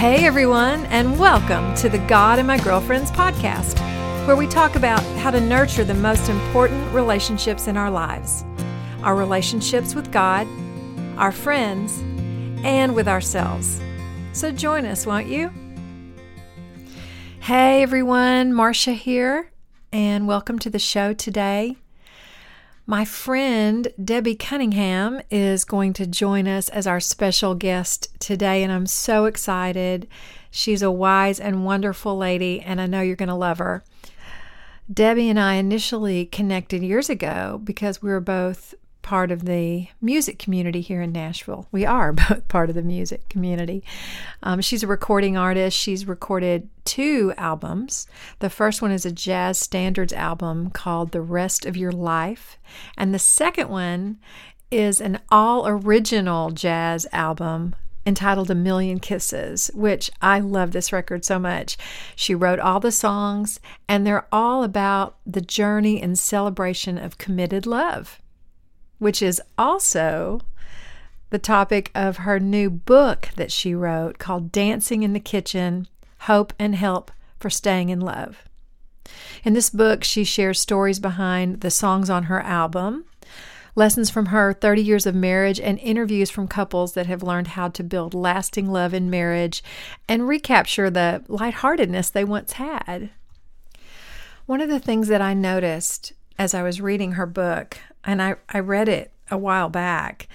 Hey, everyone, and welcome to the God and My Girlfriends podcast, where we talk about how to nurture the most important relationships in our lives our relationships with God, our friends, and with ourselves. So join us, won't you? Hey, everyone, Marcia here, and welcome to the show today. My friend Debbie Cunningham is going to join us as our special guest today, and I'm so excited. She's a wise and wonderful lady, and I know you're going to love her. Debbie and I initially connected years ago because we were both part of the music community here in Nashville. We are both part of the music community. Um, she's a recording artist. She's recorded two albums. The first one is a jazz standards album called The Rest of Your Life, and the second one is an all original jazz album entitled A Million Kisses, which I love this record so much. She wrote all the songs, and they're all about the journey and celebration of committed love which is also the topic of her new book that she wrote called Dancing in the Kitchen Hope and Help for Staying in Love. In this book, she shares stories behind the songs on her album, lessons from her 30 years of marriage, and interviews from couples that have learned how to build lasting love in marriage and recapture the lightheartedness they once had. One of the things that I noticed as I was reading her book and I, I read it a while back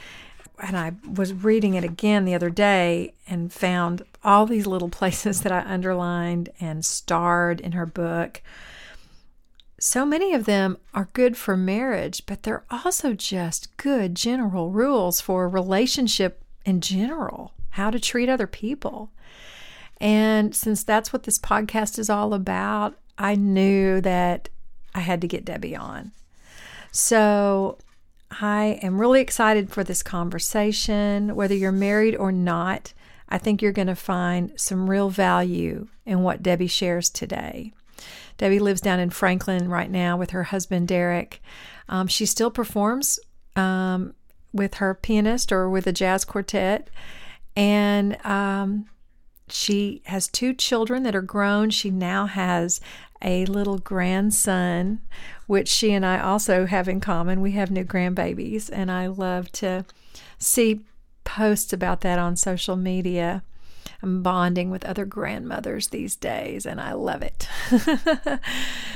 and I was reading it again the other day and found all these little places that I underlined and starred in her book. So many of them are good for marriage, but they're also just good general rules for relationship in general, how to treat other people. And since that's what this podcast is all about, I knew that I had to get Debbie on. So I am really excited for this conversation. Whether you're married or not, I think you're going to find some real value in what Debbie shares today. Debbie lives down in Franklin right now with her husband, Derek. Um, she still performs um, with her pianist or with a jazz quartet. And um, she has two children that are grown. She now has a little grandson, which she and I also have in common. We have new grandbabies, and I love to see posts about that on social media. I'm bonding with other grandmothers these days, and I love it.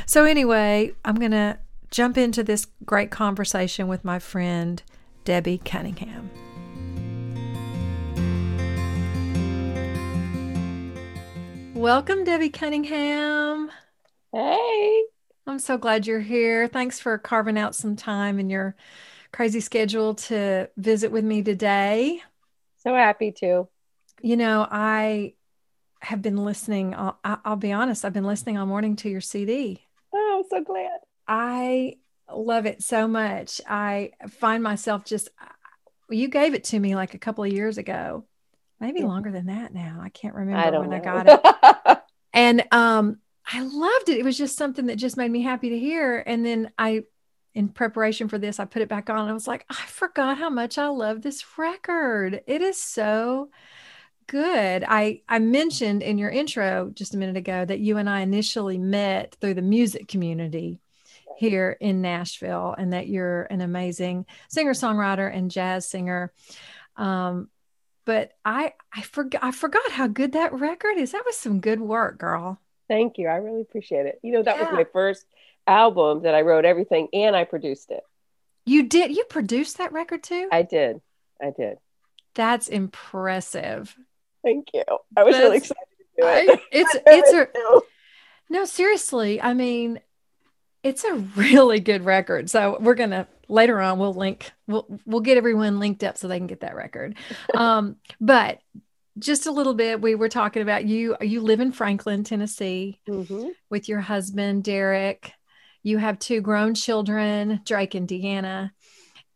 so, anyway, I'm going to jump into this great conversation with my friend, Debbie Cunningham. Welcome, Debbie Cunningham. Hey. I'm so glad you're here. Thanks for carving out some time in your crazy schedule to visit with me today. So happy to. You know, I have been listening. I'll, I'll be honest, I've been listening all morning to your CD. Oh, I'm so glad. I love it so much. I find myself just, you gave it to me like a couple of years ago, maybe longer than that now. I can't remember I when know. I got it. and um, I loved it. It was just something that just made me happy to hear. And then I, in preparation for this, I put it back on. I was like, I forgot how much I love this record. It is so good. I I mentioned in your intro just a minute ago that you and I initially met through the music community here in Nashville, and that you're an amazing singer songwriter and jazz singer. Um, but I I forgot I forgot how good that record is. That was some good work, girl. Thank you. I really appreciate it. You know, that yeah. was my first album that I wrote everything and I produced it. You did? You produced that record too? I did. I did. That's impressive. Thank you. I was That's, really excited to do it. I, it's it's a no, seriously. I mean, it's a really good record. So we're gonna later on we'll link we'll we'll get everyone linked up so they can get that record. Um, but just a little bit we were talking about you you live in franklin tennessee mm-hmm. with your husband derek. You have two grown children drake and deanna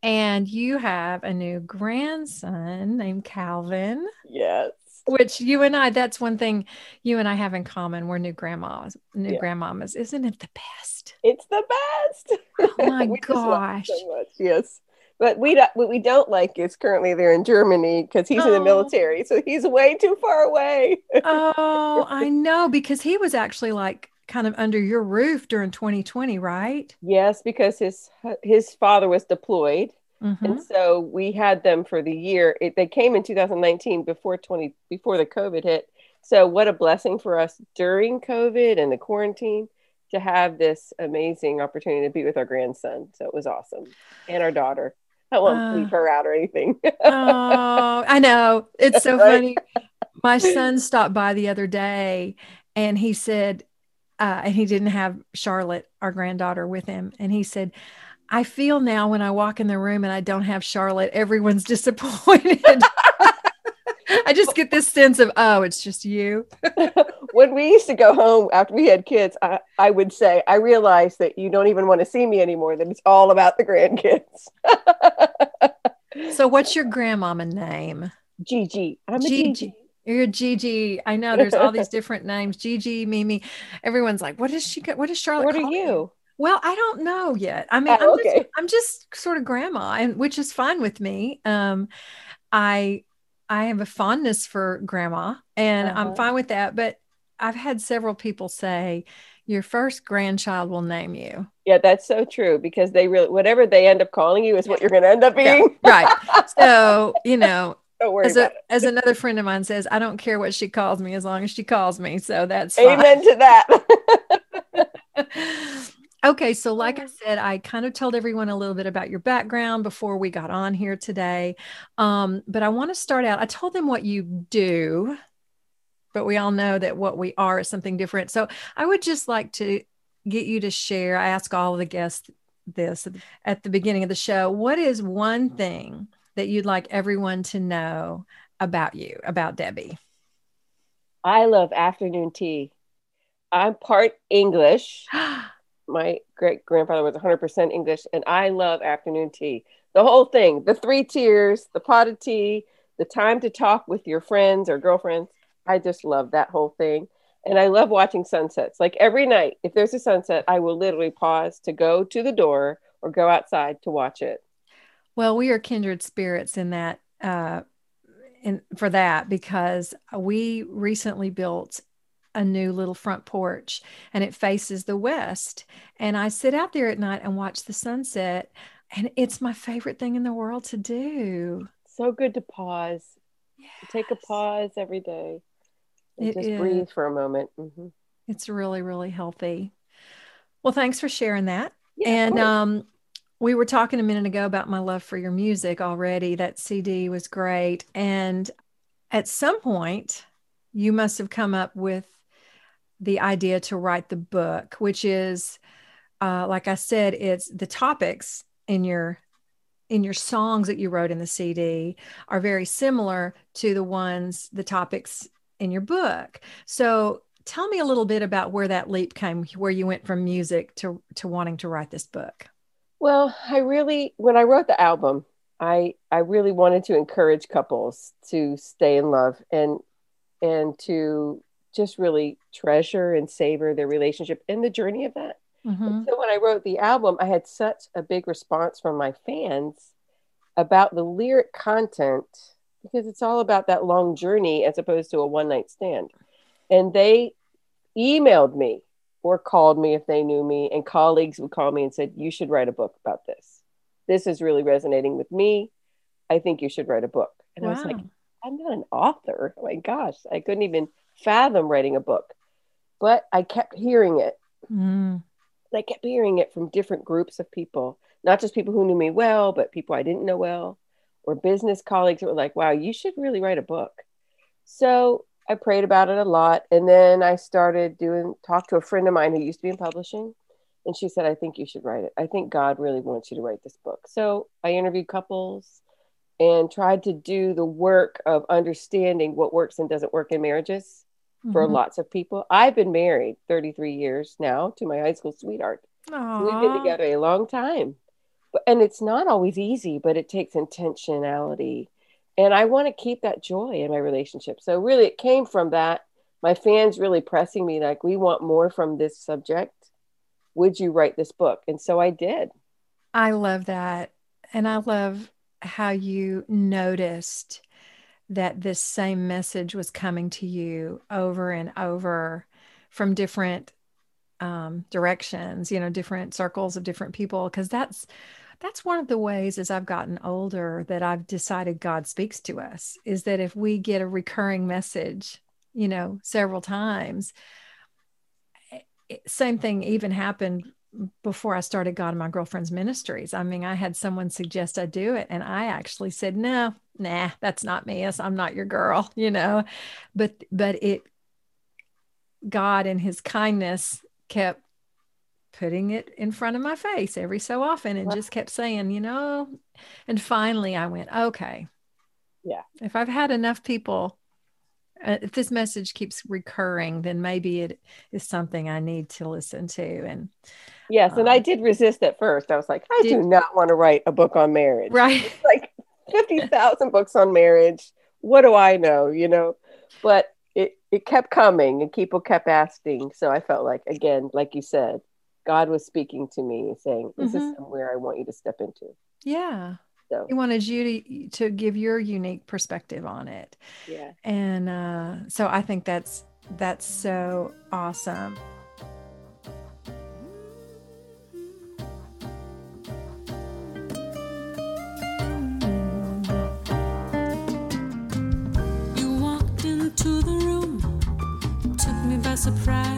and you have a new grandson named calvin yes. which you and i that's one thing you and i have in common. We're new grandmas new yeah. grandmamas. Isn't it the best? It's the best. Oh my gosh. so yes But we don't, what we don't like is currently they're in Germany because he's oh. in the oh. military, so he's way too far away. oh, I know because he was actually like kind of under your roof during 2020, right? Yes, because his his father was deployed. Mm-hmm. And so we had them for the year. It, they came in 2019 before 20 before the COVID hit. So what a blessing for us during COVID and the quarantine to have this amazing opportunity to be with our grandson. So it was awesome. And our daughter. I won't uh, leave her out or anything. oh, I know. It's so funny. My son stopped by the other day and he said, uh, and he didn't have Charlotte, our granddaughter, with him. And he said, I feel now when I walk in the room and I don't have Charlotte, everyone's disappointed. I just get this sense of, oh, it's just you. when we used to go home after we had kids, I, I would say, I realized that you don't even want to see me anymore, that it's all about the grandkids. so, what's your grandmama name? Gigi. I'm Gigi. Gigi. You're Gigi. I know there's all these different names. Gigi, Mimi. Everyone's like, what is she? What is Charlotte? What are you? Well, I don't know yet. I mean, oh, I'm, okay. just, I'm just sort of grandma, and which is fine with me. Um, I I have a fondness for grandma, and uh-huh. I'm fine with that. But I've had several people say, your first grandchild will name you. Yeah, that's so true because they really whatever they end up calling you is what you're going to end up being. Yeah, right. So, you know, as, a, as another friend of mine says, I don't care what she calls me as long as she calls me. So that's amen fine. to that. Okay, so like I said, I kind of told everyone a little bit about your background before we got on here today. Um, but I want to start out. I told them what you do, but we all know that what we are is something different. So I would just like to get you to share. I ask all of the guests this at the beginning of the show. What is one thing that you'd like everyone to know about you, about Debbie? I love afternoon tea. I'm part English. my great grandfather was 100% English, and I love afternoon tea. The whole thing, the three tiers, the pot of tea, the time to talk with your friends or girlfriends. I just love that whole thing. And I love watching sunsets. Like every night, if there's a sunset, I will literally pause to go to the door or go outside to watch it. Well, we are kindred spirits in that, uh, in, for that, because we recently built a new little front porch and it faces the west. And I sit out there at night and watch the sunset. And it's my favorite thing in the world to do. So good to pause. Yes. Take a pause every day. And just is. breathe for a moment. Mm-hmm. It's really, really healthy. Well, thanks for sharing that. Yeah, and um, we were talking a minute ago about my love for your music already. That CD was great. And at some point, you must have come up with the idea to write the book, which is, uh, like I said, it's the topics in your in your songs that you wrote in the CD are very similar to the ones, the topics in your book. So tell me a little bit about where that leap came, where you went from music to to wanting to write this book. Well, I really, when I wrote the album, I I really wanted to encourage couples to stay in love and and to just really treasure and savor their relationship and the journey of that. Mm-hmm. So when I wrote the album, I had such a big response from my fans about the lyric content because it's all about that long journey as opposed to a one night stand. And they emailed me or called me if they knew me, and colleagues would call me and said, You should write a book about this. This is really resonating with me. I think you should write a book. And wow. I was like, I'm not an author. Oh my gosh, I couldn't even fathom writing a book, but I kept hearing it. Mm. I kept hearing it from different groups of people, not just people who knew me well, but people I didn't know well, or business colleagues that were like, wow, you should really write a book. So I prayed about it a lot. And then I started doing, talk to a friend of mine who used to be in publishing. And she said, I think you should write it. I think God really wants you to write this book. So I interviewed couples and tried to do the work of understanding what works and doesn't work in marriages for mm-hmm. lots of people. I've been married 33 years now to my high school sweetheart. We've been together a long time. But, and it's not always easy, but it takes intentionality. And I want to keep that joy in my relationship. So really it came from that. My fans really pressing me like, we want more from this subject. Would you write this book? And so I did. I love that And I love how you noticed that this same message was coming to you over and over from different um, directions, you know, different circles of different people, because that's that's one of the ways as I've gotten older that I've decided God speaks to us is that if we get a recurring message, you know, several times, same thing even happened before I started God and My Girlfriend's Ministries. I mean, I had someone suggest I do it, and I actually said, "No, nah, that's not me. I'm not your girl," you know. But but it, God and His kindness kept putting it in front of my face every so often, and just kept saying, you know. And finally, I went, "Okay, yeah. If I've had enough people." Uh, if this message keeps recurring, then maybe it is something I need to listen to. And Yes, and I um, did resist at first. I was like, I did, do not want to write a book on marriage. Right. It's like 50,000 books on marriage. What do I know, you know? But it it kept coming and people kept asking. So I felt like again, like you said, God was speaking to me saying, this mm-hmm. is somewhere I want you to step into. Yeah. So he wanted you to to give your unique perspective on it. Yeah. And uh so I think that's that's so awesome. You walked into the room, took me by surprise.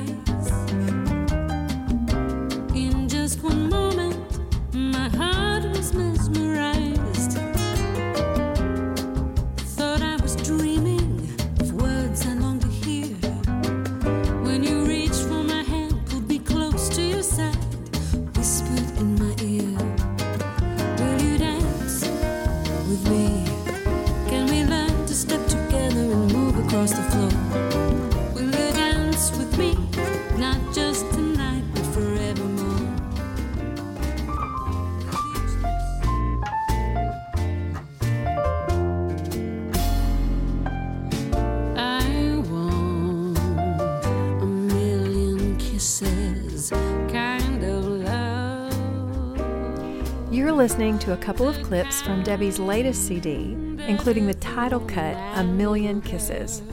To a couple of clips from Debbie's latest CD, including the title cut, A Million Kisses.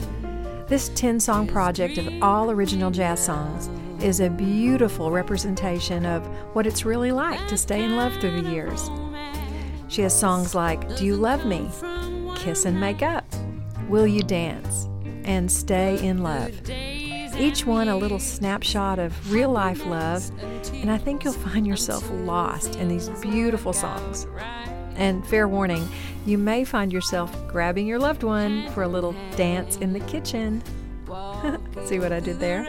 This 10 song project of all original jazz songs is a beautiful representation of what it's really like to stay in love through the years. She has songs like Do You Love Me? Kiss and Make Up, Will You Dance? and Stay in Love each one a little snapshot of real life love, and I think you'll find yourself lost in these beautiful songs. And fair warning, you may find yourself grabbing your loved one for a little dance in the kitchen. See what I did there?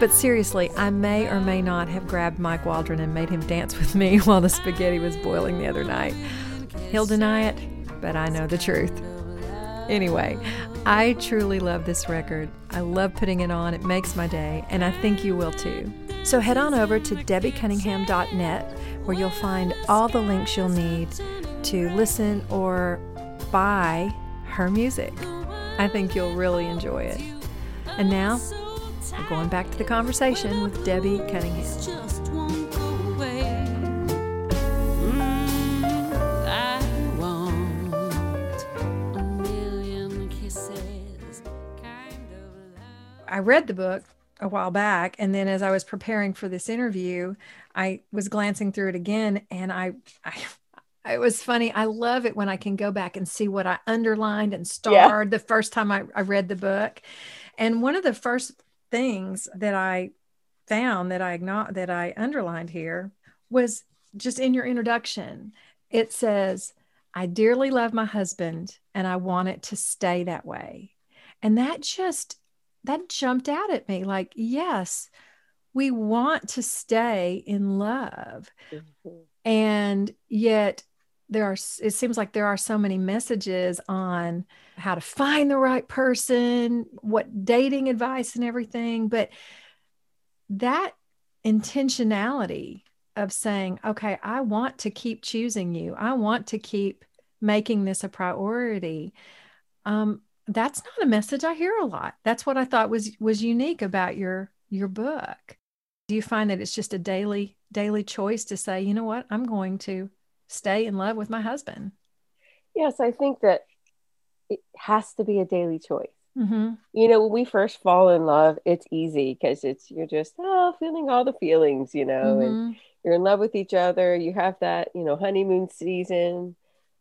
But seriously, I may or may not have grabbed Mike Waldron and made him dance with me while the spaghetti was boiling the other night. He'll deny it, but I know the truth. Anyway, I truly love this record. I love putting it on, it makes my day, and I think you will too. So head on over to debbiecunningham.net where you'll find all the links you'll need to listen or buy her music. I think you'll really enjoy it. And now, we're going back to the conversation with Debbie Cunningham. I read the book a while back and then as I was preparing for this interview, I was glancing through it again and I, I it was funny. I love it when I can go back and see what I underlined and starred yeah. the first time I, I read the book. And one of the first things that I found that I that I underlined here was just in your introduction. It says, I dearly love my husband and I want it to stay that way. And that just that jumped out at me like, yes, we want to stay in love. Mm-hmm. And yet, there are, it seems like there are so many messages on how to find the right person, what dating advice and everything. But that intentionality of saying, okay, I want to keep choosing you, I want to keep making this a priority. Um, that's not a message I hear a lot. That's what I thought was was unique about your your book. Do you find that it's just a daily daily choice to say, you know what, I'm going to stay in love with my husband. Yes, I think that it has to be a daily choice. Mm-hmm. You know, when we first fall in love, it's easy because it's you're just oh feeling all the feelings, you know, Mm-hmm. and you're in love with each other. You have that, you know, honeymoon season,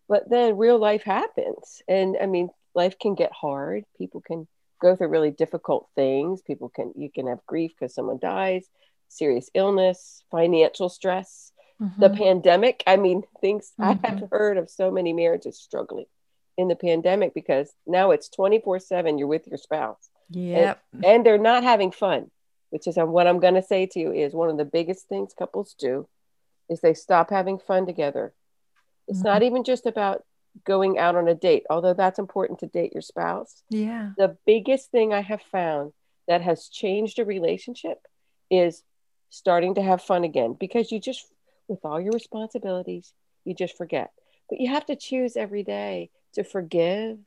but then real life happens, and I mean, life can get hard. People can go through really difficult things. People can you can have grief because someone dies, serious illness, financial stress, the Mhm. pandemic. I mean, things I Mhm. have heard of so many marriages struggling in the pandemic because now it's 24 7 you're with your spouse Yep. and they're not having fun which is what i'm going to say to you is one of the biggest things couples do is they stop having fun together it's Mhm. not even just about going out on a date although that's important to date your spouse Yeah. the biggest thing i have found that has changed a relationship is starting to have fun again because you just with all your responsibilities you just forget but you have to choose every day to forgive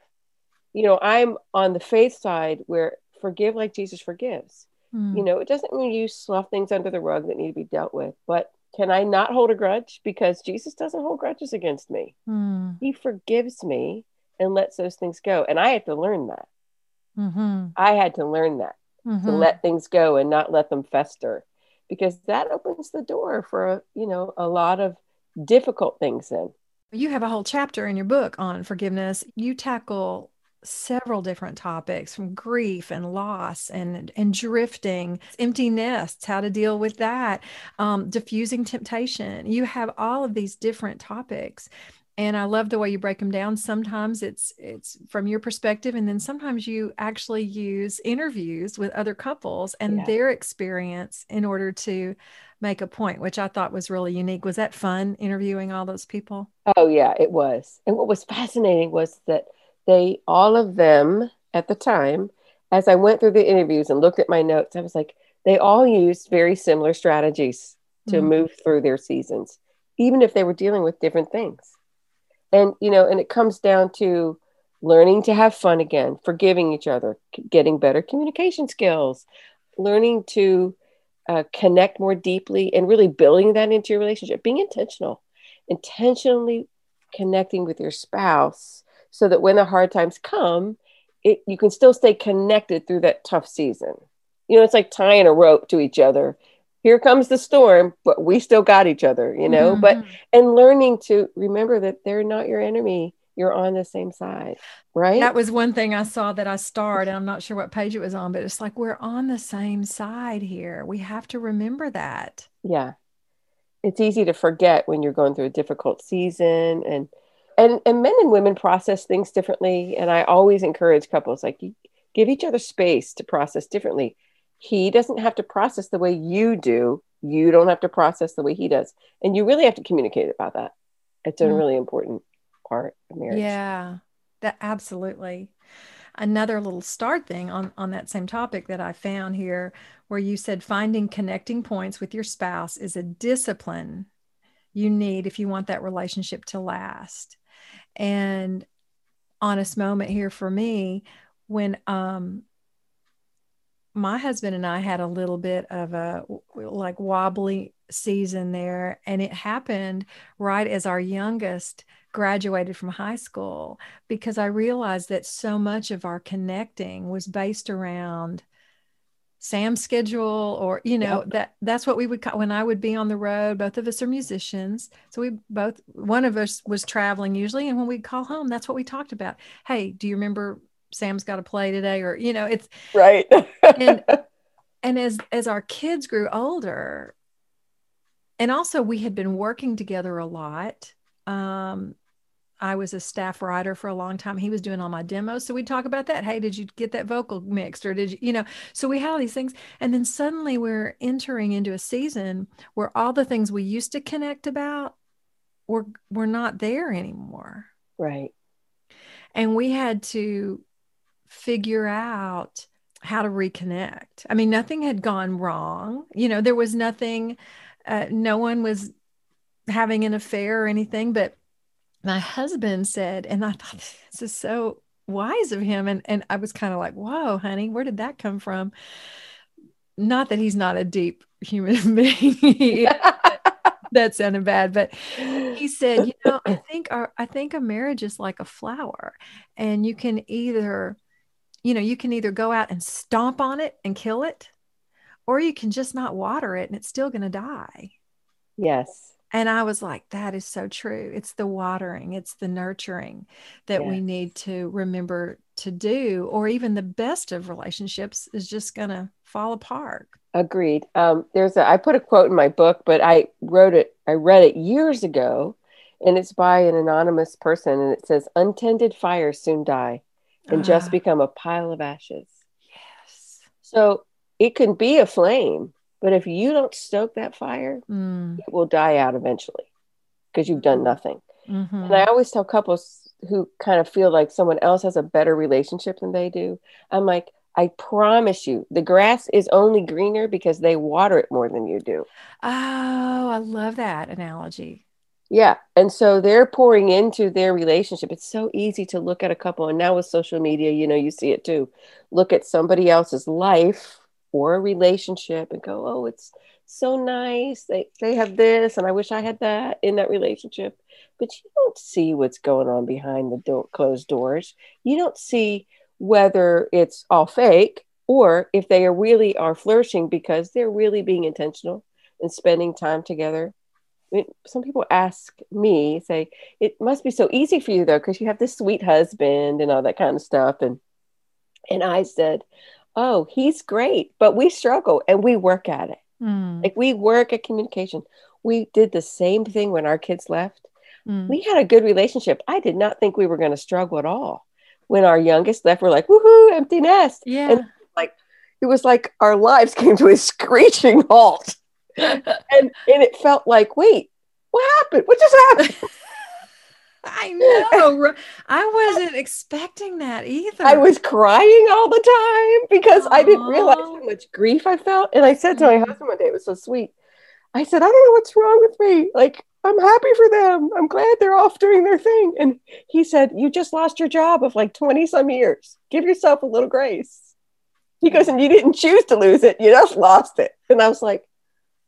you know i'm on the faith side where forgive like jesus forgives Mm. you know it doesn't mean you slough things under the rug that need to be dealt with but can i not hold a grudge because jesus doesn't hold grudges against me Mm. he forgives me and lets those things go and i had to learn that Mhm. i had to learn that to Mhm. let things go and not let them fester because that opens the door for you know a lot of difficult things then You have a whole chapter in your book on forgiveness. You tackle several different topics from grief and loss and and drifting, empty nests, how to deal with that, um, diffusing temptation. You have all of these different topics. And I love the way you break them down. Sometimes it's it's from your perspective, and then sometimes you actually use interviews with other couples and Yeah. their experience in order to make a point, which I thought was really unique. Was that fun interviewing all those people? Oh yeah, it was. And what was fascinating was that they all of them at the time, as I went through the interviews and looked at my notes, I was like, they all used very similar strategies to Mm. move through their seasons, even if they were dealing with different things. And you know, and it comes down to learning to have fun again, forgiving each other, getting better communication skills, learning to uh, connect more deeply, and really building that into your relationship, being intentional, intentionally connecting with your spouse so that when the hard times come, it, you can still stay connected through that tough season. You know, it's like tying a rope to each other. Here comes the storm, but we still got each other, you know. But Mhm. and learning to remember that they're not your enemy. You're on the same side, right? that was one thing I saw that I starred, and I'm not sure what page it was on, but it's like we're on the same side here. We have to remember that. yeah. It's easy to forget when you're going through a difficult season and and and men and women process things differently and I always encourage couples like give each other space to process differently. He doesn't have to process the way you do. You don't have to process the way he does. And you really have to communicate about that. It's a Mm. really important part of marriage. Yeah, that absolutely. Another little start thing on on that same topic that I found here, where you said finding connecting points with your spouse is a discipline you need if you want that relationship to last. And honest moment here for me when um my husband and I had a little bit of a like wobbly season there and it happened right as our youngest graduated from high school because I realized that so much of our connecting was based around Sam's schedule or you know Yep. that that's what we would call when I would be on the road both of us are musicians so we both one of us was traveling usually and when we'd call home that's what we talked about hey do you remember Sam's got to play today or you know it's Right. And- and as as our kids grew older and also we had been working together a lot um I was a staff writer for a long time. He was doing all my demos. So we'd talk about that. Hey, did you get that vocal mixed? Or did you, you know, so we had all these things. And then suddenly we're entering into a season where all the things we used to connect about were were not there anymore. right. And we had to figure out how to reconnect. I mean, nothing had gone wrong. You know, there was nothing, uh, no one was having an affair or anything, but my husband said, and I thought this is so wise of him. And, and I was kind of like, whoa, honey, where did that come from? Not that he's not a deep human being, that sounded bad, but he said, you know, I think our I think a marriage is like a flower, and you can either, you know, you can either go out and stomp on it and kill it, or you can just not water it and it's still going to die. Yes. And I was like, that is so true. It's the watering, it's the nurturing that Yes. we need to remember to do, or even the best of relationships is just going to fall apart. Agreed. Um, there's a I put a quote in my book, but I wrote it, I read it years ago, and it's by an anonymous person, and it says, Untended fires soon die and just Ah, become a pile of ashes. yes. So it can be a flame, but if you don't stoke that fire, Mm, it will die out eventually because you've done nothing. mhm. And I always tell couples who kind of feel like someone else has a better relationship than they do, I'm like, I promise you, the grass is only greener because they water it more than you do. Oh, I love that analogy. Yeah. And so they're pouring into their relationship. It's so easy to look at a couple. And now with social media, you know, you see it too. Look at somebody else's life or a relationship and go, oh, it's so nice. They, they have this, and I wish I had that in that relationship. But you don't see what's going on behind the closed doors. You don't see whether it's all fake or if they are really are flourishing because they're really being intentional and spending time together I mean, some people ask me, say, it must be so easy for you though, because you have this sweet husband and all that kind of stuff. And and I said, Oh, he's great, but we struggle and we work at it. Mm, Like we work at communication. We did the same thing when our kids left. mm. We had a good relationship. I did not think we were going to struggle at all. When our youngest left, we're like, woohoo, empty nest. Yeah. And like, it was like our lives came to a screeching halt. And and it felt like, wait, what happened? What just happened? I know. I wasn't expecting that either. I was crying all the time because I didn't realize how much grief I felt. And I said to my Mhm. husband one day, it was so sweet. I said, I don't know what's wrong with me. Like, I'm happy for them. I'm glad they're off doing their thing. And he said, You just lost your job of like 20 some years. Give yourself a little grace. He goes, And you didn't choose to lose it. You just lost it. And I was like,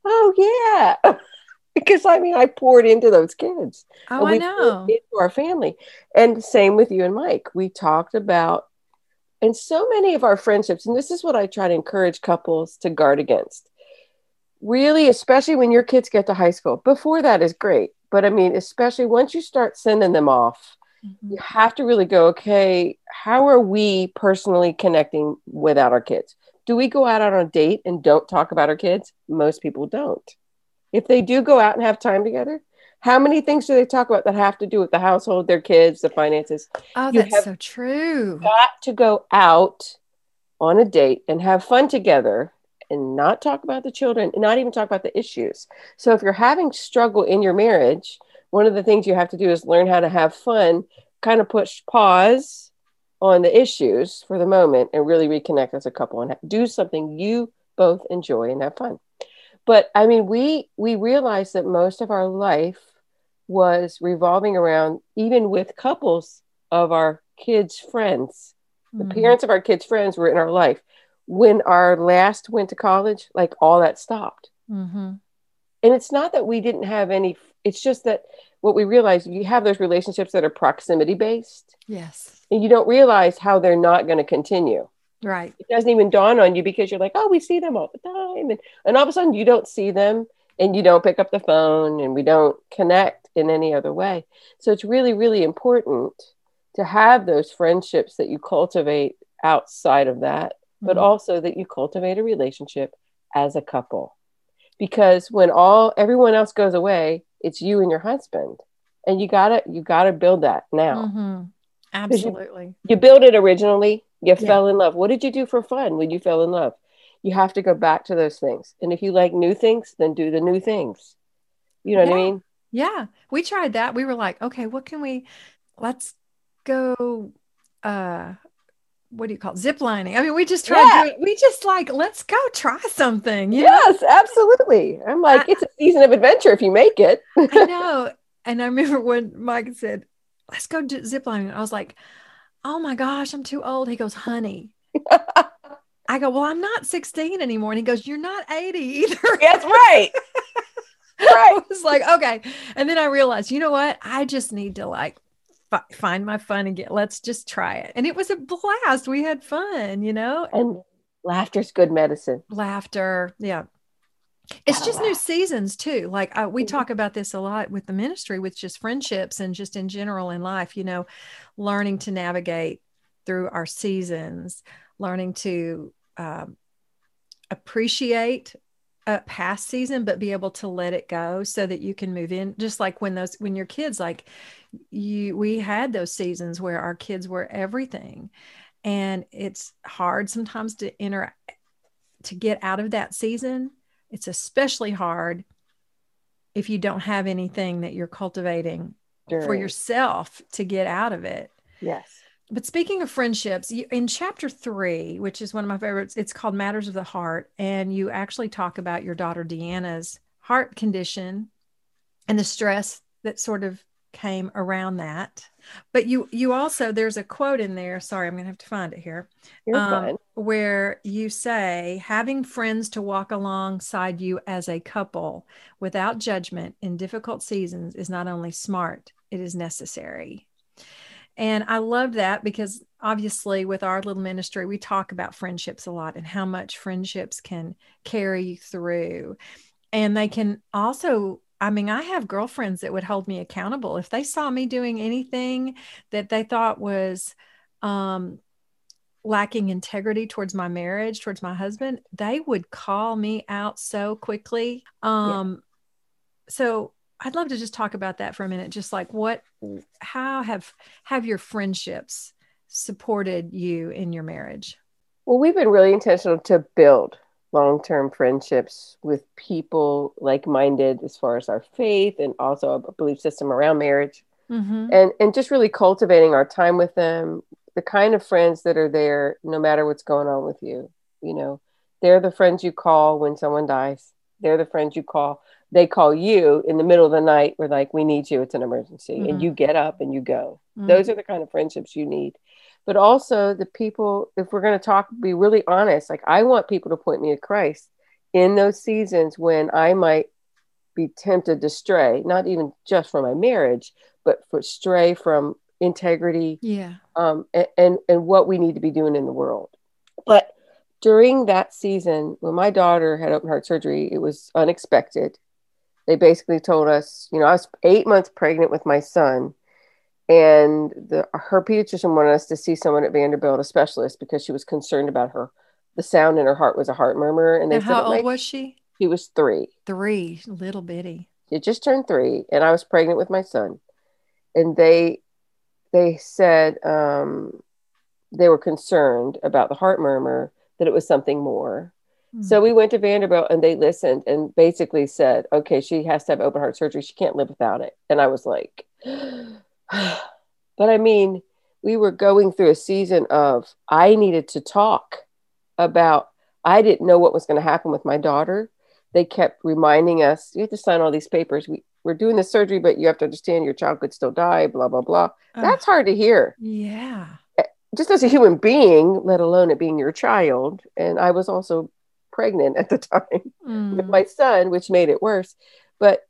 Oh, yeah. because I mean, I poured into those kids oh, I know. into our family. And same with you and Mike. We talked about, and so many of our friendships, and this is what I try to encourage couples to guard against. Really, especially when your kids get to high school. Before that is great. But I mean, especially once you start sending them off, Mhm. you have to really go, okay, how are we personally connecting without our kids? Do we go out on a date and don't talk about our kids? Most people don't. If they do go out and have time together, how many things do they talk about that have to do with the household, their kids, the finances? Oh, you that's so true. Got to go out on a date and have fun together and not talk about the children and not even talk about the issues. So if you're having struggle in your marriage, one of the things you have to do is learn how to have fun, kind of push pause on the issues for the moment and really reconnect as a couple and do something you both enjoy and have fun. But I mean, we we realized that most of our life was revolving around even with couples of our kids' friends the Mhm. parents of our kids' friends were in our life. When our last went to college, like all that stopped. Mhm. And it's not that we didn't have any, it's just that what we realized you have those relationships that are proximity based, Yes. and you don't realize how they're not going to continue. Right. It doesn't even dawn on you because you're like, oh, we see them all the time. And, and all of a sudden you don't see them and you don't pick up the phone and we don't connect in any other way. So it's really, really important to have those friendships that you cultivate outside of that, but Mhm. also that you cultivate a relationship as a couple. Because when all everyone else goes away, it's you and your husband. And you gotta you gotta build that now. Mhm. Absolutely. You build it originally, you Yeah. fell in love. What did you do for fun when you fell in love? You have to go back to those things. And if you like new things, then do the new things. You know what I mean? Yeah, we tried that. We were like, okay, what can we let's go uh what do you call it? Zip lining. I mean, we just tried Yeah. doing, we just like, let's go try something. You know? Yes, absolutely. I'm like, I- it's a season of adventure if you make it. I know. And I remember when Mike said, let's go do zip lining. I was like, oh my gosh, I'm too old. He goes, honey. I go, well, I'm not 16 anymore. And he goes, you're not 80 either. That's right. Right. I was like, okay. And then I realized, you know what? I just need to like f- find my fun and get, let's just try it. And it was a blast. We had fun, you know? And laughter's good medicine. Laughter. Yeah. It's just new seasons too. Like uh, we mm-hmm. talk about this a lot with the ministry, with just friendships and just in general in life, you know, learning to navigate through our seasons, learning to um, appreciate a past season but be able to let it go so that you can move in just like when those when your kids like you we had those seasons where our kids were everything and it's hard sometimes to enter to get out of that season it's especially hard if you don't have anything that you're cultivating sure. for yourself to get out of it yes but speaking of friendships, in chapter three, which is one of my favorites, it's called Matters of the Heart. And you actually talk about your daughter Deanna's heart condition and the stress that sort of came around that. But you you also there's a quote in there. Sorry, I'm gonna have to find it here. Um, where you say having friends to walk alongside you as a couple without judgment in difficult seasons is not only smart, it is necessary. And I love that because obviously, with our little ministry, we talk about friendships a lot and how much friendships can carry you through. And they can also, I mean, I have girlfriends that would hold me accountable. If they saw me doing anything that they thought was um, lacking integrity towards my marriage, towards my husband, they would call me out so quickly. Um, yeah. So I'd love to just talk about that for a minute. Just like what, how have have your friendships supported you in your marriage? Well, we've been really intentional to build long-term friendships with people like-minded as far as our faith and also a belief system around marriage, mm-hmm. and and just really cultivating our time with them. The kind of friends that are there no matter what's going on with you. You know, they're the friends you call when someone dies. They're the friends you call they call you in the middle of the night we're like we need you it's an emergency mm-hmm. and you get up and you go mm-hmm. those are the kind of friendships you need but also the people if we're going to talk be really honest like i want people to point me to christ in those seasons when i might be tempted to stray not even just from my marriage but for stray from integrity yeah. um and, and and what we need to be doing in the world. But during that season when my daughter had open heart surgery it was unexpected. They basically told us, you know, I was eight months pregnant with my son, and the her pediatrician wanted us to see someone at Vanderbilt, a specialist, because she was concerned about her. The sound in her heart was a heart murmur, and they and said, "How old was she?" She was three. Three, little bitty. She just turned three, and I was pregnant with my son, and they they said um, they were concerned about the heart murmur that it was something more so we went to Vanderbilt and they listened and basically said, okay, she has to have open heart surgery. She can't live without it. And I was like, but I mean, we were going through a season of I needed to talk about, I didn't know what was going to happen with my daughter. They kept reminding us, you have to sign all these papers. We, we're doing the surgery, but you have to understand your child could still die, blah, blah, blah. That's hard to hear. Yeah. Eh, just as a human being, let alone it being your child. And I was also pregnant at the time mm. with my son, which made it worse. But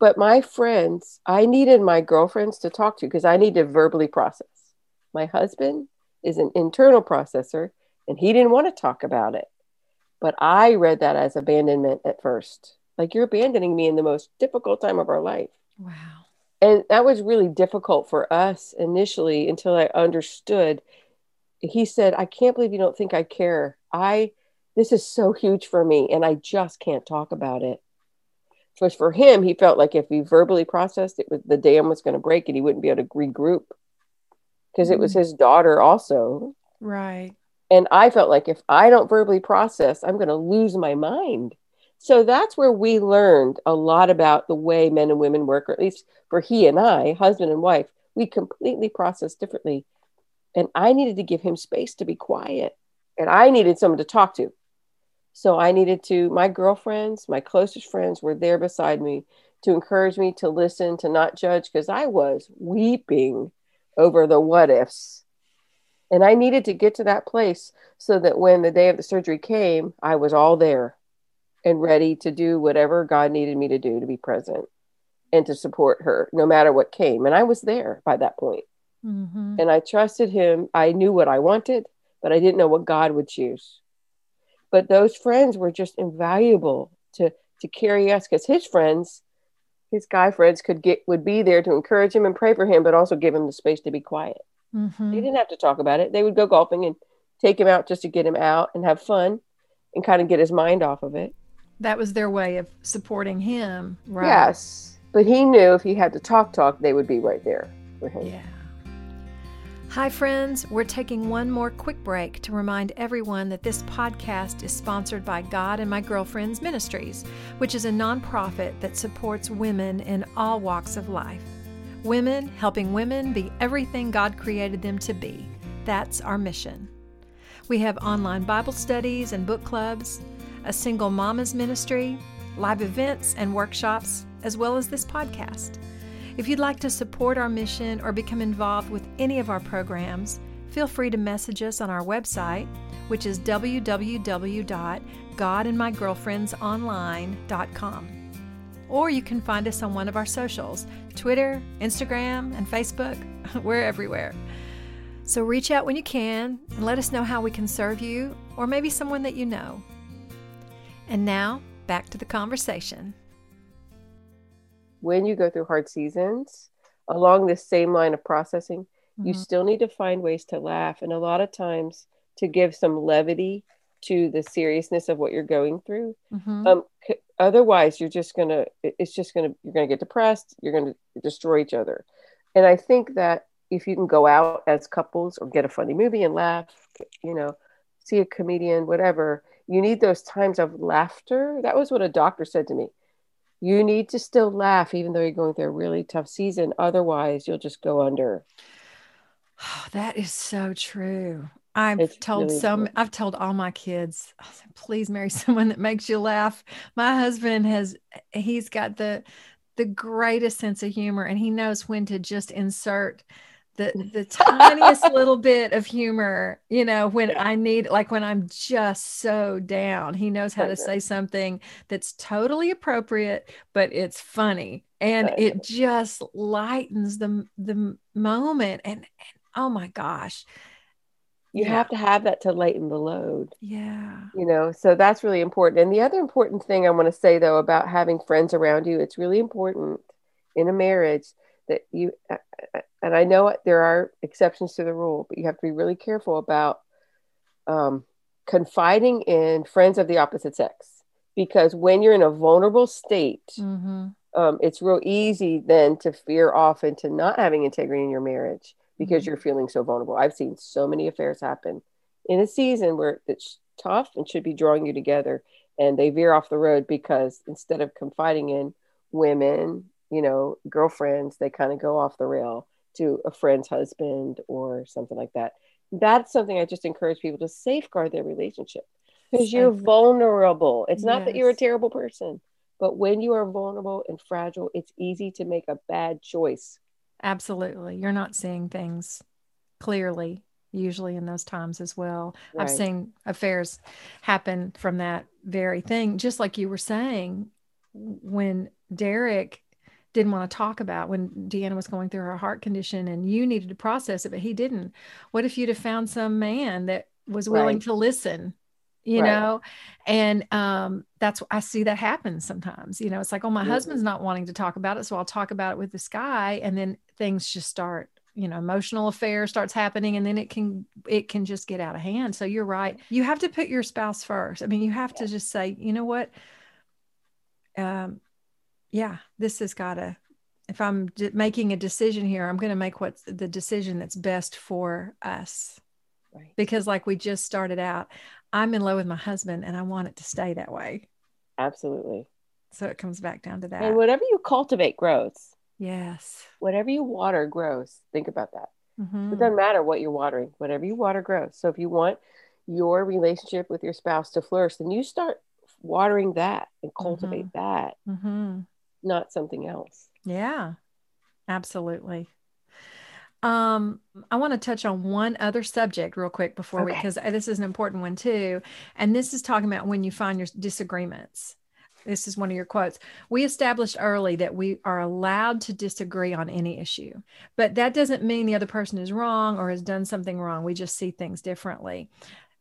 but my friends, I needed my girlfriends to talk to because I need to verbally process. My husband is an internal processor and he didn't want to talk about it. But I read that as abandonment at first. Like you're abandoning me in the most difficult time of our life. Wow. And that was really difficult for us initially until I understood. He said, I can't believe you don't think I care. I this is so huge for me and I just can't talk about it. Because for him, he felt like if he verbally processed it, the dam was going to break and he wouldn't be able to regroup because it was mm. his daughter also. Right. And I felt like if I don't verbally process, I'm going to lose my mind. So that's where we learned a lot about the way men and women work, or at least for he and I, husband and wife, we completely process differently. And I needed to give him space to be quiet. And I needed someone to talk to. So I needed to, my girlfriends, my closest friends were there beside me to encourage me to listen, to not judge, because I was weeping over the what ifs. And I needed to get to that place so that when the day of the surgery came, I was all there. and ready to do whatever God needed me to do to be present and to support her no matter what came. And I was there by that point. Mm-hmm. And I trusted him. I knew what I wanted, but I didn't know what God would choose. But those friends were just invaluable to to carry us because his friends, his guy friends, could get would be there to encourage him and pray for him, but also give him the space to be quiet. Mm-hmm. They didn't have to talk about it. They would go golfing and take him out just to get him out and have fun and kind of get his mind off of it. That was their way of supporting him, right? Yes. But he knew if he had to talk talk, they would be right there for him. Yeah. Hi, friends. We're taking one more quick break to remind everyone that this podcast is sponsored by God and My Girlfriends Ministries, which is a nonprofit that supports women in all walks of life. Women helping women be everything God created them to be. That's our mission. We have online Bible studies and book clubs, a single mamas ministry, live events and workshops, as well as this podcast. If you'd like to support our mission or become involved with any of our programs, feel free to message us on our website, which is www.godandmygirlfriendsonline.com. Or you can find us on one of our socials Twitter, Instagram, and Facebook. We're everywhere. So reach out when you can and let us know how we can serve you or maybe someone that you know. And now, back to the conversation when you go through hard seasons along this same line of processing mm-hmm. you still need to find ways to laugh and a lot of times to give some levity to the seriousness of what you're going through mm-hmm. um, c- otherwise you're just gonna it's just gonna you're gonna get depressed you're gonna destroy each other and i think that if you can go out as couples or get a funny movie and laugh you know see a comedian whatever you need those times of laughter that was what a doctor said to me you need to still laugh even though you're going through a really tough season otherwise you'll just go under. Oh, that is so true. I've It's told really some important. i've told all my kids please marry someone that makes you laugh. My husband has he's got the the greatest sense of humor and he knows when to just insert the the tiniest little bit of humor you know when Yeah. i need like when i'm just so down. He knows how to say something that's totally appropriate but it's funny. And it just lightens the the moment and, and oh my gosh. You Yeah. have to have that to lighten the load. Yeah. You know so that's really important. And the other important thing i want to say though about having friends around you it's really important in a marriage that you and i know there are exceptions to the rule but you have to be really careful about um, confiding in friends of the opposite sex because when you're in a vulnerable state mm-hmm. um, it's real easy then to fear off into not having integrity in your marriage because Mhm. you're feeling so vulnerable. I've seen so many affairs happen in a season where it's tough and should be drawing you together, and they veer off the road because instead of confiding in women, you know, girlfriends, they kind of go off the rail to a friend's husband or something like that. That's something I just encourage people to safeguard their relationship because you're vulnerable. It's not that you're a terrible person, but when you are vulnerable and fragile, it's easy to make a bad choice. absolutely you're not seeing things clearly usually in those times as well i've seen affairs happen from that very thing just like you were saying when derek didn't want to talk about when deanna was going through her heart condition and you needed to process it but he didn't. What if you'd have found some man that was willing Right. to listen you Right. know? And um that's i see that happen sometimes you know? It's like oh my husband's not wanting to talk about it so i'll talk about it with this guy and then things just start you know emotional affair starts happening and then it can it can just get out of hand. So you're right. You have to put your spouse first. I mean you have to just say you know what? Um yeah this has got to if i'm d- making a decision here i'm going to make what's the decision that's best for us Right. because like we just started out i'm in love with my husband and i want it to stay that way Absolutely. so it comes back down to that And whatever you cultivate grows. yes Whatever you water grows. Think about that. Mhm. It doesn't matter what you're watering. Whatever you water grows. So if you want your relationship with your spouse to flourish, then you start watering that and cultivate that, Mhm. Not something else. Yeah, absolutely. Um, I want to touch on one other subject real quick before okay. we, because this is an important one too. And this is talking about when you find your disagreements. This is one of your quotes. We established early that we are allowed to disagree on any issue, but that doesn't mean the other person is wrong or has done something wrong. We just see things differently.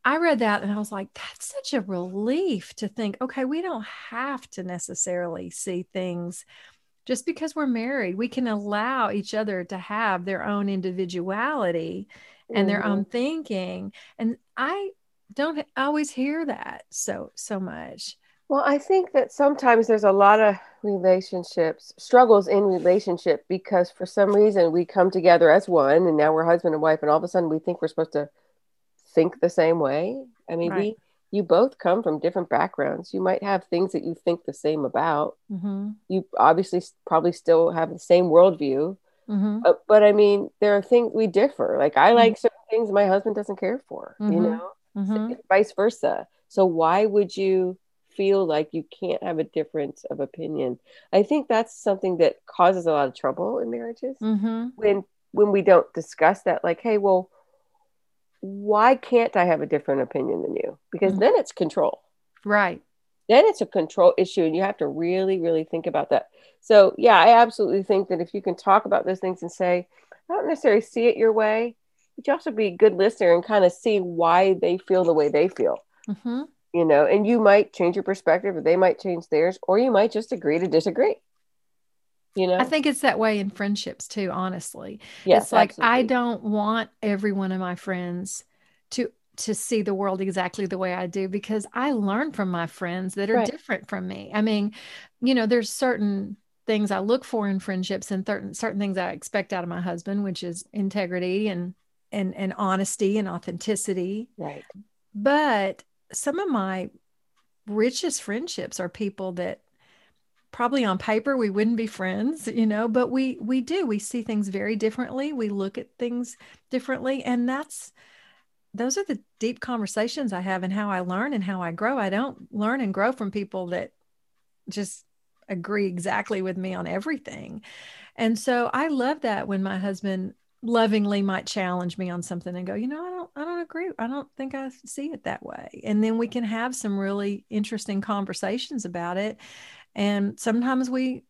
I read that and I was like, that's such a relief to think, okay, we don't have to necessarily see things just because we're married. We can allow each other to have their own individuality and mm-hmm. their own thinking. And I don't always hear that so so much. Well, I think that sometimes there's a lot of relationships, struggles in relationship because for some reason we come together as one and now we're husband and wife and all of a sudden we think we're supposed to think the same way. I mean, right. we you both come from different backgrounds. You might have things that you think the same about. Mm-hmm. You obviously probably still have the same worldview. Mm-hmm. Uh, but I mean, there are things we differ. Like I like mm-hmm. certain things my husband doesn't care for, you mm-hmm. know, mm-hmm. vice versa. So why would you feel like you can't have a difference of opinion? I think that's something that causes a lot of trouble in marriages mm-hmm. when when we don't discuss that. Like, hey, well, why can't I have a different opinion than you? Because mm-hmm. then it's control. Right. Then it's a control issue, and you have to really, really think about that. So, yeah, I absolutely think that if you can talk about those things and say, I don't necessarily see it your way, but you also be a good listener and kind of see why they feel the way they feel. Mm-hmm. You know, and you might change your perspective, or they might change theirs, or you might just agree to disagree you know? i think it's that way in friendships too honestly. Yes, it's like absolutely. i don't want every one of my friends to to see the world exactly the way i do because i learn from my friends that are right. different from me. I mean you know there's certain things i look for in friendships and certain certain things i expect out of my husband which is integrity and and and honesty and authenticity. Right. But some of my richest friendships are people that probably on paper we wouldn't be friends you know but we we do. We see things very differently. We look at things differently. And that's those are the deep conversations i have and how i learn and how i grow. I don't learn and grow from people that just agree exactly with me on everything. And so i love that when my husband lovingly might challenge me on something and go you know i don't i don't agree i don't think i see it that way and then we can have some really interesting conversations about it and sometimes we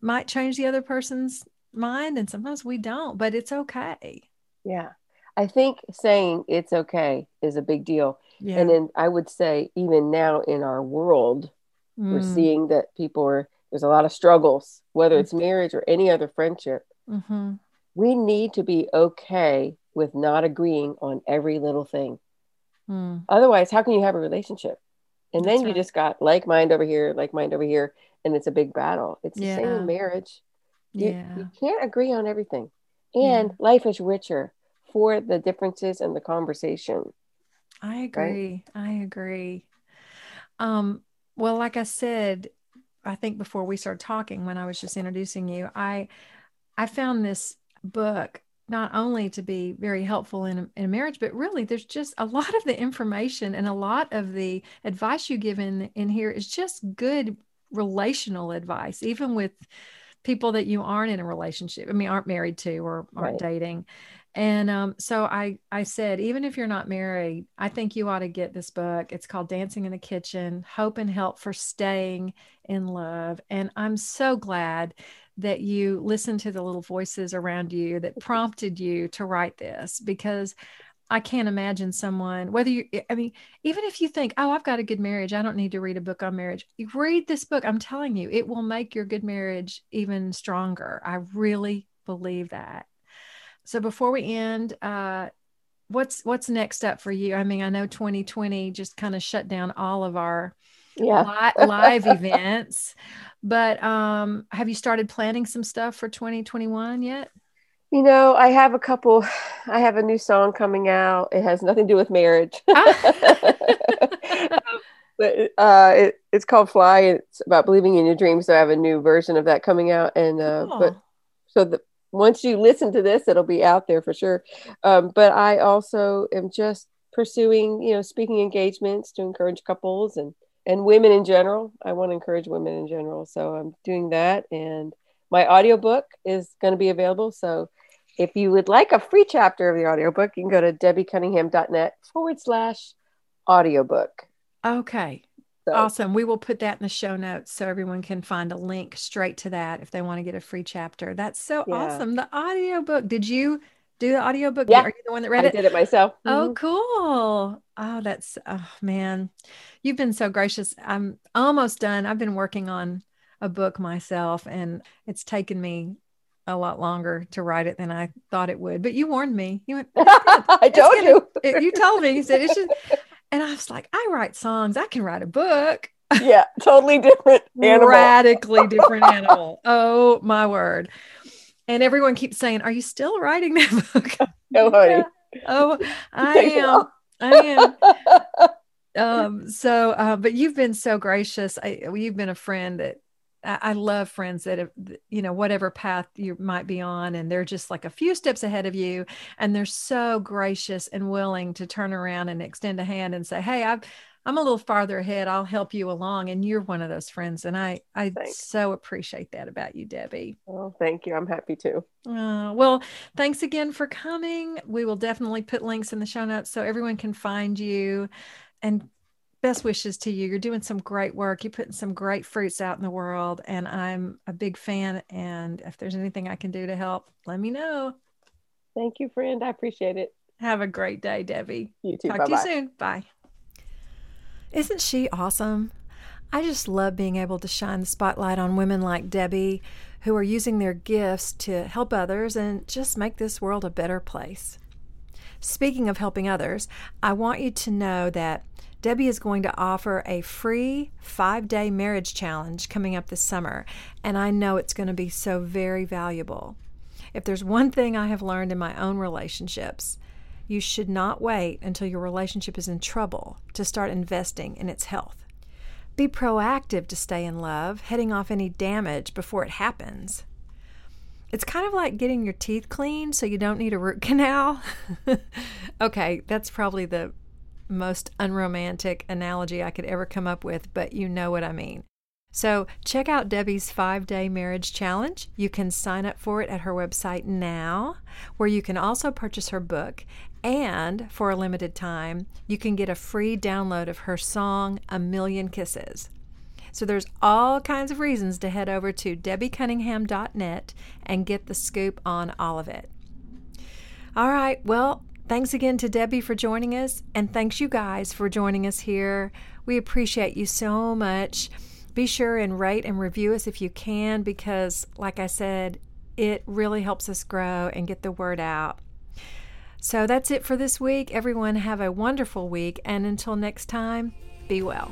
might change the other person's mind and sometimes we don't, but it's okay. Yeah. I think saying it's okay is a big deal. Yeah. And then I would say, even now in our world, mm. we're seeing that people are, there's a lot of struggles, whether it's marriage or any other friendship. Mm-hmm. We need to be okay with not agreeing on every little thing. Mm. Otherwise, how can you have a relationship? And That's then you right. just got like mind over here, like mind over here, and it's a big battle. It's the same in marriage. You, yeah. you can't agree on everything. And yeah. life is richer for the differences and the conversation. I agree. Right? I agree. Um, well, like I said, I think before we started talking, when I was just introducing you, I I found this book not only to be very helpful in a, in a marriage, but really there's just a lot of the information and a lot of the advice you give in, in here is just good relational advice, even with people that you aren't in a relationship. I mean, aren't married to or aren't right. dating. And um, so I, I said, even if you're not married, I think you ought to get this book. It's called Dancing in the Kitchen Hope and Help for Staying in Love. And I'm so glad that you listened to the little voices around you that prompted you to write this because I can't imagine someone, whether you, I mean, even if you think, oh, I've got a good marriage, I don't need to read a book on marriage. You read this book. I'm telling you, it will make your good marriage even stronger. I really believe that. So before we end, uh, what's what's next up for you? I mean, I know 2020 just kind of shut down all of our yeah. li- live events. But um, have you started planning some stuff for 2021 yet? You know, I have a couple. I have a new song coming out. It has nothing to do with marriage, ah. but uh, it, it's called "Fly." It's about believing in your dreams. So I have a new version of that coming out, and uh, oh. but so the once you listen to this, it'll be out there for sure. Um, but I also am just pursuing, you know, speaking engagements to encourage couples and and women in general. I want to encourage women in general. So I'm doing that. And my audiobook is going to be available. So if you would like a free chapter of the audiobook, you can go to debbiecunningham.net forward slash audiobook. Okay. So. Awesome. We will put that in the show notes so everyone can find a link straight to that if they want to get a free chapter. That's so yeah. awesome. The audiobook. Did you do the audiobook? Yeah. Are you the one that read I it? I did it myself. Oh, mm-hmm. cool. Oh, that's oh man. You've been so gracious. I'm almost done. I've been working on a book myself and it's taken me a lot longer to write it than I thought it would. But you warned me. You went, I told you. It, you told me. You said it's just and I was like, I write songs. I can write a book. Yeah, totally different animal. Radically different animal. Oh my word. And everyone keeps saying, Are you still writing that book? No, honey. Oh, I am. I am. um, so uh, but you've been so gracious. I, you've been a friend that I love friends that have, you know, whatever path you might be on, and they're just like a few steps ahead of you, and they're so gracious and willing to turn around and extend a hand and say, "Hey, I've, I'm a little farther ahead. I'll help you along." And you're one of those friends, and I, I thanks. so appreciate that about you, Debbie. Oh, thank you. I'm happy too. Uh, well, thanks again for coming. We will definitely put links in the show notes so everyone can find you and best wishes to you. You're doing some great work. You're putting some great fruits out in the world, and I'm a big fan. And if there's anything I can do to help, let me know. Thank you, friend. I appreciate it. Have a great day, Debbie. You too. Talk Bye-bye. to you soon. Bye. Isn't she awesome? I just love being able to shine the spotlight on women like Debbie who are using their gifts to help others and just make this world a better place. Speaking of helping others, I want you to know that Debbie is going to offer a free five day marriage challenge coming up this summer, and I know it's going to be so very valuable. If there's one thing I have learned in my own relationships, you should not wait until your relationship is in trouble to start investing in its health. Be proactive to stay in love, heading off any damage before it happens. It's kind of like getting your teeth cleaned so you don't need a root canal. okay, that's probably the most unromantic analogy I could ever come up with, but you know what I mean. So, check out Debbie's five day marriage challenge. You can sign up for it at her website now, where you can also purchase her book. And for a limited time, you can get a free download of her song, A Million Kisses. So, there's all kinds of reasons to head over to debbiecunningham.net and get the scoop on all of it. All right, well, Thanks again to Debbie for joining us, and thanks you guys for joining us here. We appreciate you so much. Be sure and rate and review us if you can, because, like I said, it really helps us grow and get the word out. So that's it for this week. Everyone, have a wonderful week, and until next time, be well.